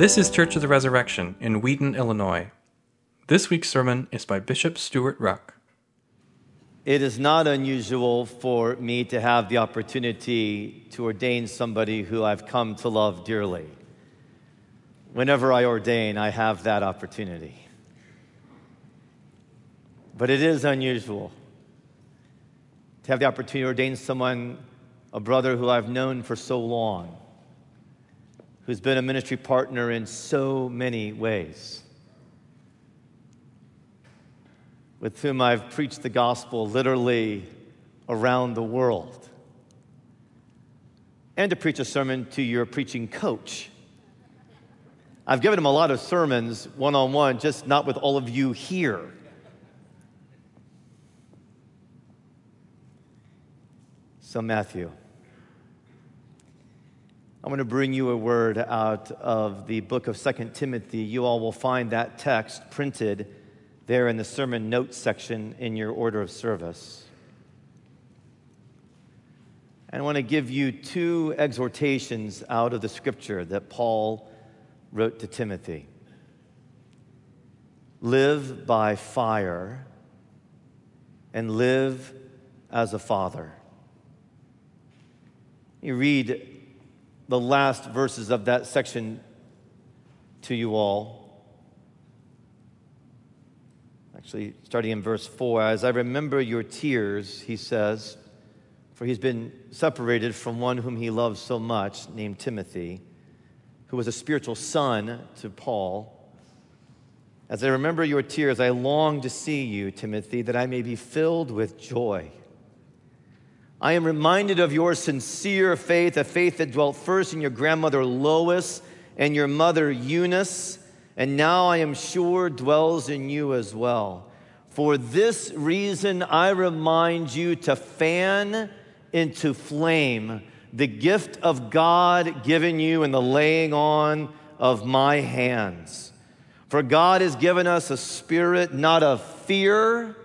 This is Church of the Resurrection in Wheaton, Illinois. This week's sermon is by Bishop Stewart Ruch. It is not unusual for me to have the opportunity to ordain somebody who I've come to love dearly. Whenever I ordain, I have that opportunity. But it is unusual to have the opportunity to ordain someone, a brother who I've known for so long who's been a ministry partner in so many ways, with whom I've preached the gospel literally around the world, and to preach a sermon to your preaching coach. I've given him a lot of sermons one on one, just not with all of you here. So, Matthew. I'm going to bring you a word out of the book of Second Timothy. You all will find that text printed there in the sermon notes section in your order of service. And I want to give you two exhortations out of the scripture that Paul wrote to Timothy live by fire and live as a father. You read the last verses of that section to you all. Actually, starting in verse 4 As I remember your tears, he says, for he's been separated from one whom he loves so much, named Timothy, who was a spiritual son to Paul. As I remember your tears, I long to see you, Timothy, that I may be filled with joy. I am reminded of your sincere faith, a faith that dwelt first in your grandmother Lois and your mother Eunice, and now I am sure dwells in you as well. For this reason, I remind you to fan into flame the gift of God given you in the laying on of my hands. For God has given us a spirit not of fear,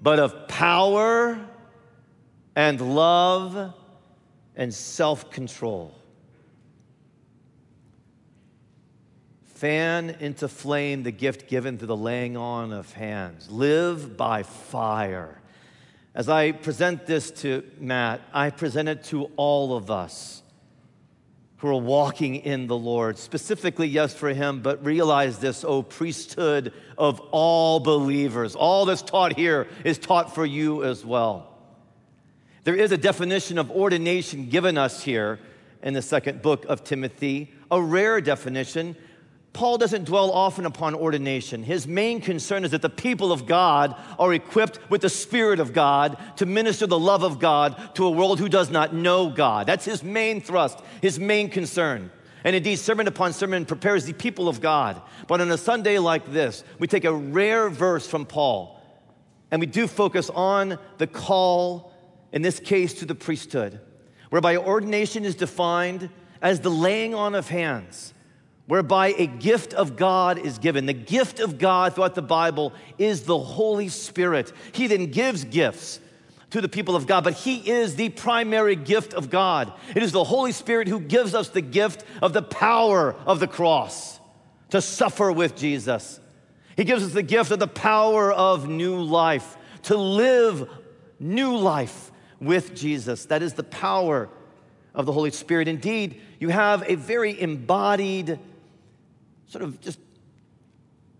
but of power and love and self control. Fan into flame the gift given through the laying on of hands. Live by fire. As I present this to Matt, I present it to all of us who are walking in the Lord. Specifically, yes, for him, but realize this, oh, priesthood of all believers. All that's taught here is taught for you as well. There is a definition of ordination given us here in the second book of Timothy, a rare definition. Paul doesn't dwell often upon ordination. His main concern is that the people of God are equipped with the Spirit of God to minister the love of God to a world who does not know God. That's his main thrust, his main concern. And indeed, sermon upon sermon prepares the people of God. But on a Sunday like this, we take a rare verse from Paul and we do focus on the call in this case to the priesthood, whereby ordination is defined as the laying on of hands, whereby a gift of God is given. The gift of God throughout the Bible is the Holy Spirit. He then gives gifts to the people of God, but He is the primary gift of God. It is the Holy Spirit who gives us the gift of the power of the cross to suffer with Jesus. He gives us the gift of the power of new life, to live new life with Jesus. That is the power of the Holy Spirit. Indeed, you have a very embodied, sort of just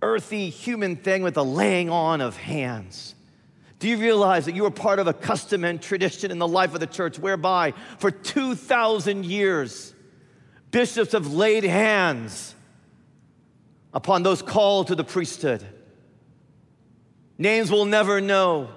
earthy human thing with the laying on of hands. Do you realize that you are part of a custom and tradition in the life of the church whereby for 2,000 years, bishops have laid hands upon those called to the priesthood? Names we'll never know,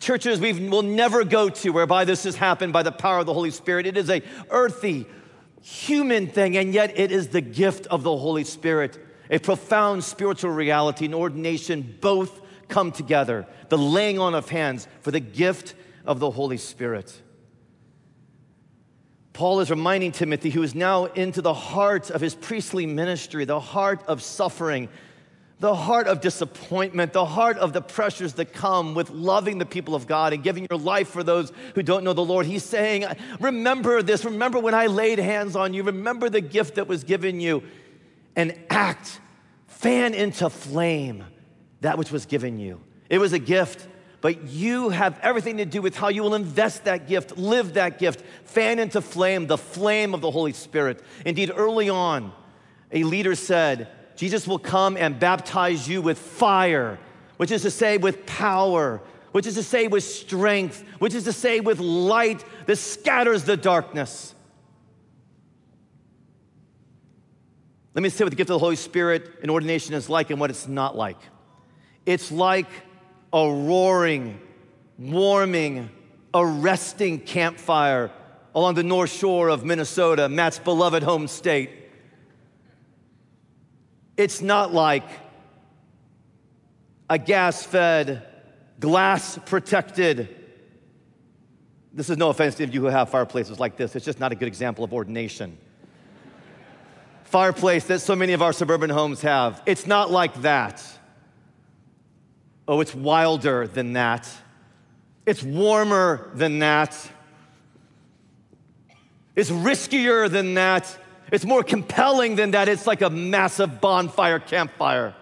churches we will never go to whereby this has happened by the power of the Holy Spirit. It is a earthy, human thing, and yet it is the gift of the Holy Spirit, a profound spiritual reality and ordination both come together. The laying on of hands for the gift of the Holy Spirit. Paul is reminding Timothy, who is now into the heart of his priestly ministry, the heart of suffering, the heart of disappointment, the heart of the pressures that come with loving the people of God and giving your life for those who don't know the Lord. He's saying, Remember this. Remember when I laid hands on you. Remember the gift that was given you. And act, fan into flame that which was given you. It was a gift, but you have everything to do with how you will invest that gift, live that gift, fan into flame the flame of the Holy Spirit. Indeed, early on, a leader said, Jesus will come and baptize you with fire, which is to say, with power, which is to say, with strength, which is to say, with light that scatters the darkness. Let me say what the gift of the Holy Spirit in ordination is like and what it's not like. It's like a roaring, warming, arresting campfire along the north shore of Minnesota, Matt's beloved home state. It's not like a gas fed, glass protected. This is no offense to you who have fireplaces like this. It's just not a good example of ordination. Fireplace that so many of our suburban homes have. It's not like that. Oh, it's wilder than that. It's warmer than that. It's riskier than that. It's more compelling than that. It's like a massive bonfire campfire.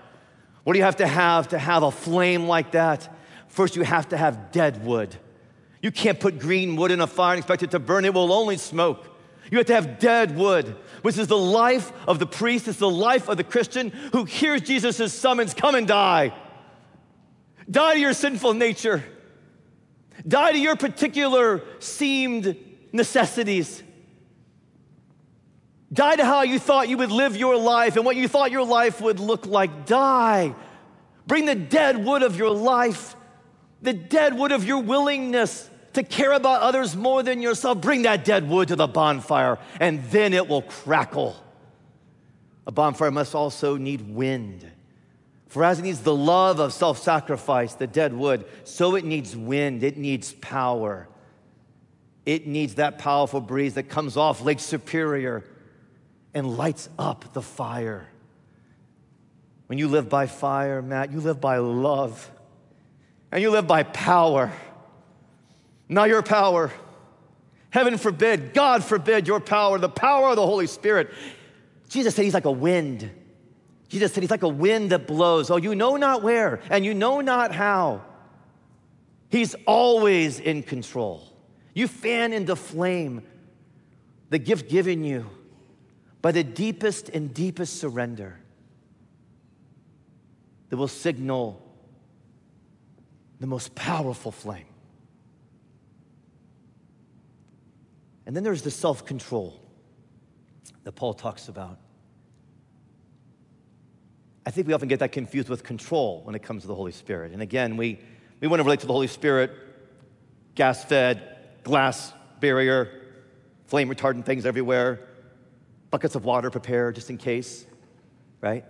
What do you have to have to have a flame like that? First, you have to have dead wood. You can't put green wood in a fire and expect it to burn, it will only smoke. You have to have dead wood, which is the life of the priest, it's the life of the Christian who hears Jesus' summons come and die. Die to your sinful nature, die to your particular seemed necessities. Die to how you thought you would live your life and what you thought your life would look like. Die. Bring the dead wood of your life, the dead wood of your willingness to care about others more than yourself. Bring that dead wood to the bonfire, and then it will crackle. A bonfire must also need wind. For as it needs the love of self sacrifice, the dead wood, so it needs wind, it needs power. It needs that powerful breeze that comes off Lake Superior and lights up the fire. When you live by fire, Matt, you live by love and you live by power. Not your power. Heaven forbid, God forbid your power, the power of the Holy Spirit. Jesus said he's like a wind. Jesus said he's like a wind that blows. Oh, you know not where and you know not how. He's always in control. You fan into flame the gift given you by the deepest and deepest surrender that will signal the most powerful flame. And then there's the self control that Paul talks about. I think we often get that confused with control when it comes to the Holy Spirit. And again, we, we want to relate to the Holy Spirit gas fed, glass barrier, flame retardant things everywhere, buckets of water prepared just in case, right?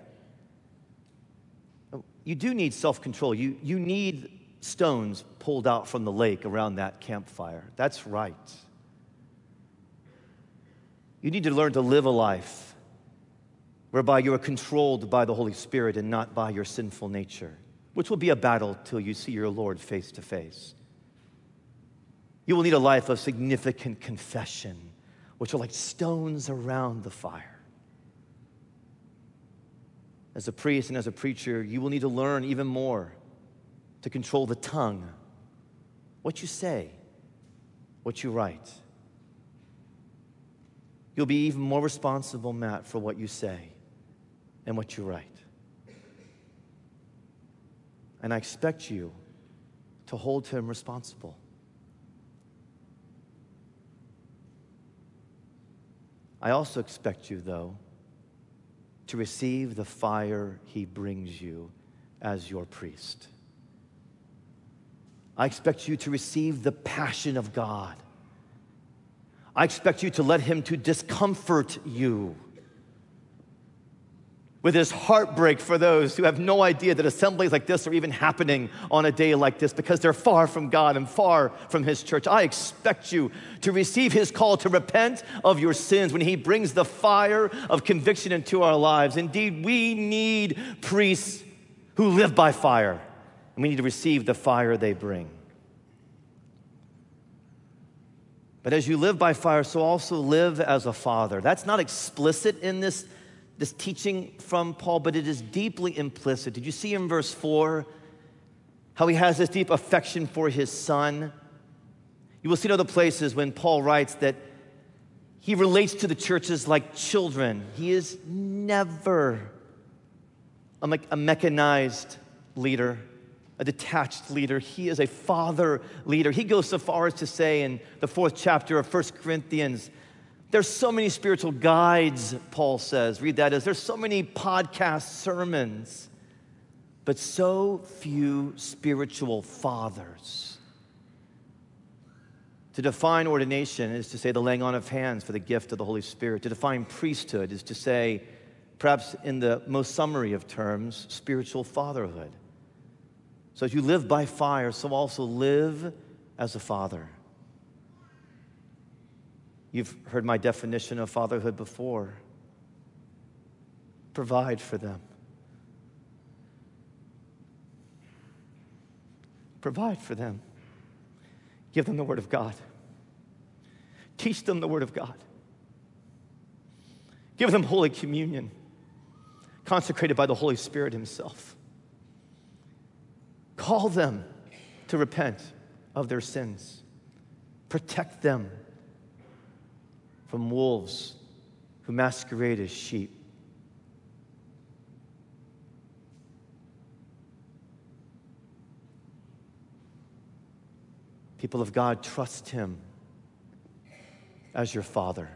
Oh, you do need self control. You, you need stones pulled out from the lake around that campfire. That's right. You need to learn to live a life whereby you are controlled by the Holy Spirit and not by your sinful nature, which will be a battle till you see your Lord face to face. You will need a life of significant confession which are like stones around the fire. As a priest and as a preacher, you will need to learn even more to control the tongue, what you say, what you write. You'll be even more responsible, Matt, for what you say and what you write. And I expect you to hold him responsible. I also expect you, though, to receive the fire he brings you as your priest. I expect you to receive the passion of God. I expect you to let him to discomfort you with his heartbreak for those who have no idea that assemblies like this are even happening on a day like this because they're far from God and far from his church. I expect you to receive his call to repent of your sins when he brings the fire of conviction into our lives. Indeed, we need priests who live by fire, and we need to receive the fire they bring. But as you live by fire, so also live as a father. That's not explicit in this, this teaching from Paul, but it is deeply implicit. Did you see in verse 4 how he has this deep affection for his son? You will see in other places when Paul writes that he relates to the churches like children. He is never a, me- a mechanized leader, a detached leader. He is a father leader. He goes so far as to say in the fourth chapter of 1 Corinthians, there's so many spiritual guides, Paul says. Read that as there's so many podcast sermons, but so few spiritual fathers. To define ordination is to say the laying on of hands for the gift of the Holy Spirit. To define priesthood is to say, perhaps in the most summary of terms, spiritual fatherhood. So as you live by fire, so also live as a father. You've heard my definition of fatherhood before. Provide for them. Provide for them. Give them the Word of God. Teach them the Word of God. Give them Holy Communion, consecrated by the Holy Spirit Himself. Call them to repent of their sins. Protect them from wolves who masquerade as sheep. People of God, trust Him as your Father.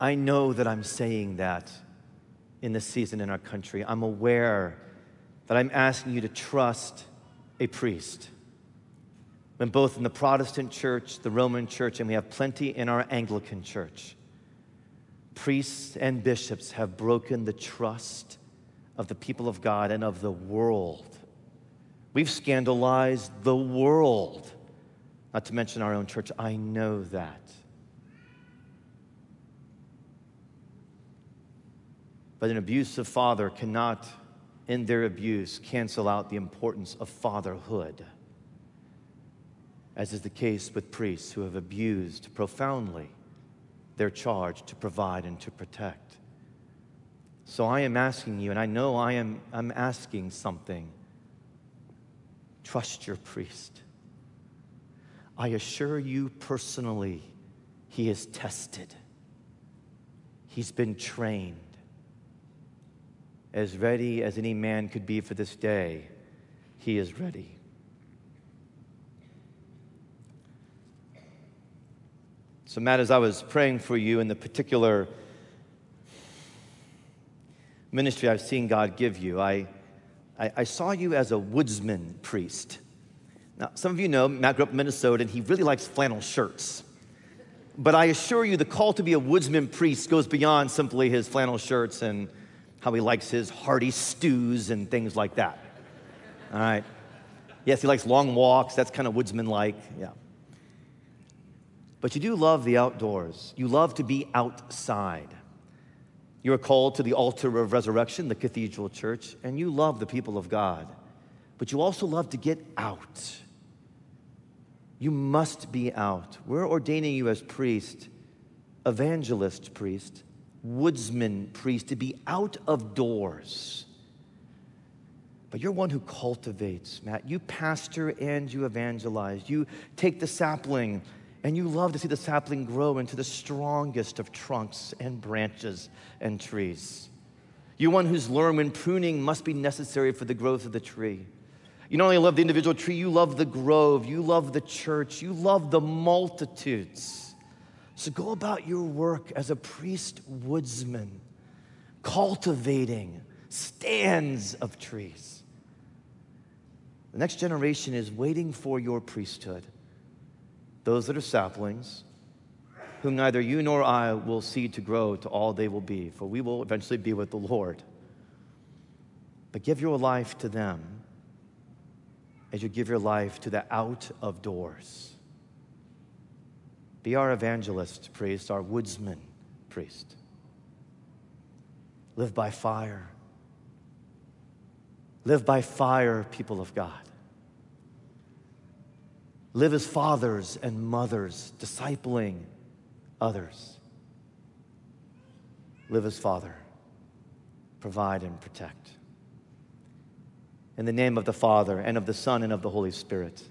I know that I'm saying that in this season in our country. I'm aware that I'm asking you to trust a priest. When both in the Protestant church, the Roman church, and we have plenty in our Anglican church, priests and bishops have broken the trust of the people of God and of the world. We've scandalized the world, not to mention our own church. I know that. But an abusive father cannot, in their abuse, cancel out the importance of fatherhood, as is the case with priests who have abused profoundly their charge to provide and to protect. So I am asking you, and I know I am I'm asking something. Trust your priest. I assure you personally, he is tested. He's been trained. As ready as any man could be for this day, he is ready. So, Matt, as I was praying for you in the particular ministry I've seen God give you, I, I, I, saw you as a woodsman priest. Now, some of you know Matt grew up in Minnesota and he really likes flannel shirts. But I assure you, the call to be a woodsman priest goes beyond simply his flannel shirts and how he likes his hearty stews and things like that. All right. Yes, he likes long walks. That's kind of woodsman like. Yeah. But you do love the outdoors. You love to be outside. You are called to the altar of resurrection, the cathedral church, and you love the people of God. But you also love to get out. You must be out. We're ordaining you as priest, evangelist priest, woodsman priest, to be out of doors. But you're one who cultivates, Matt. You pastor and you evangelize. You take the sapling and you love to see the sapling grow into the strongest of trunks and branches and trees. You're one who's learned when pruning must be necessary for the growth of the tree. You not only love the individual tree, you love the grove, you love the church, you love the multitudes. So go about your work as a priest woodsman, cultivating stands of trees. The next generation is waiting for your priesthood those that are saplings, whom neither you nor I will see to grow to all they will be, for we will eventually be with the Lord. But give your life to them as you give your life to the out of doors. Be our evangelist priest, our woodsman priest. Live by fire. Live by fire, people of God. Live as fathers and mothers, discipling others. Live as Father. Provide and protect. In the name of the Father, and of the Son, and of the Holy Spirit.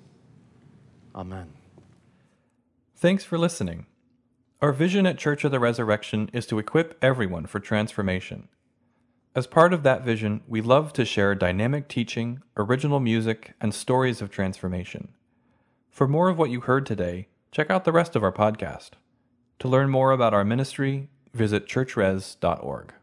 Amen. Thanks for listening. Our vision at Church of the Resurrection is to equip everyone for transformation. As part of that vision, we love to share dynamic teaching, original music, and stories of transformation. For more of what you heard today, check out the rest of our podcast. To learn more about our ministry, visit churchres.org.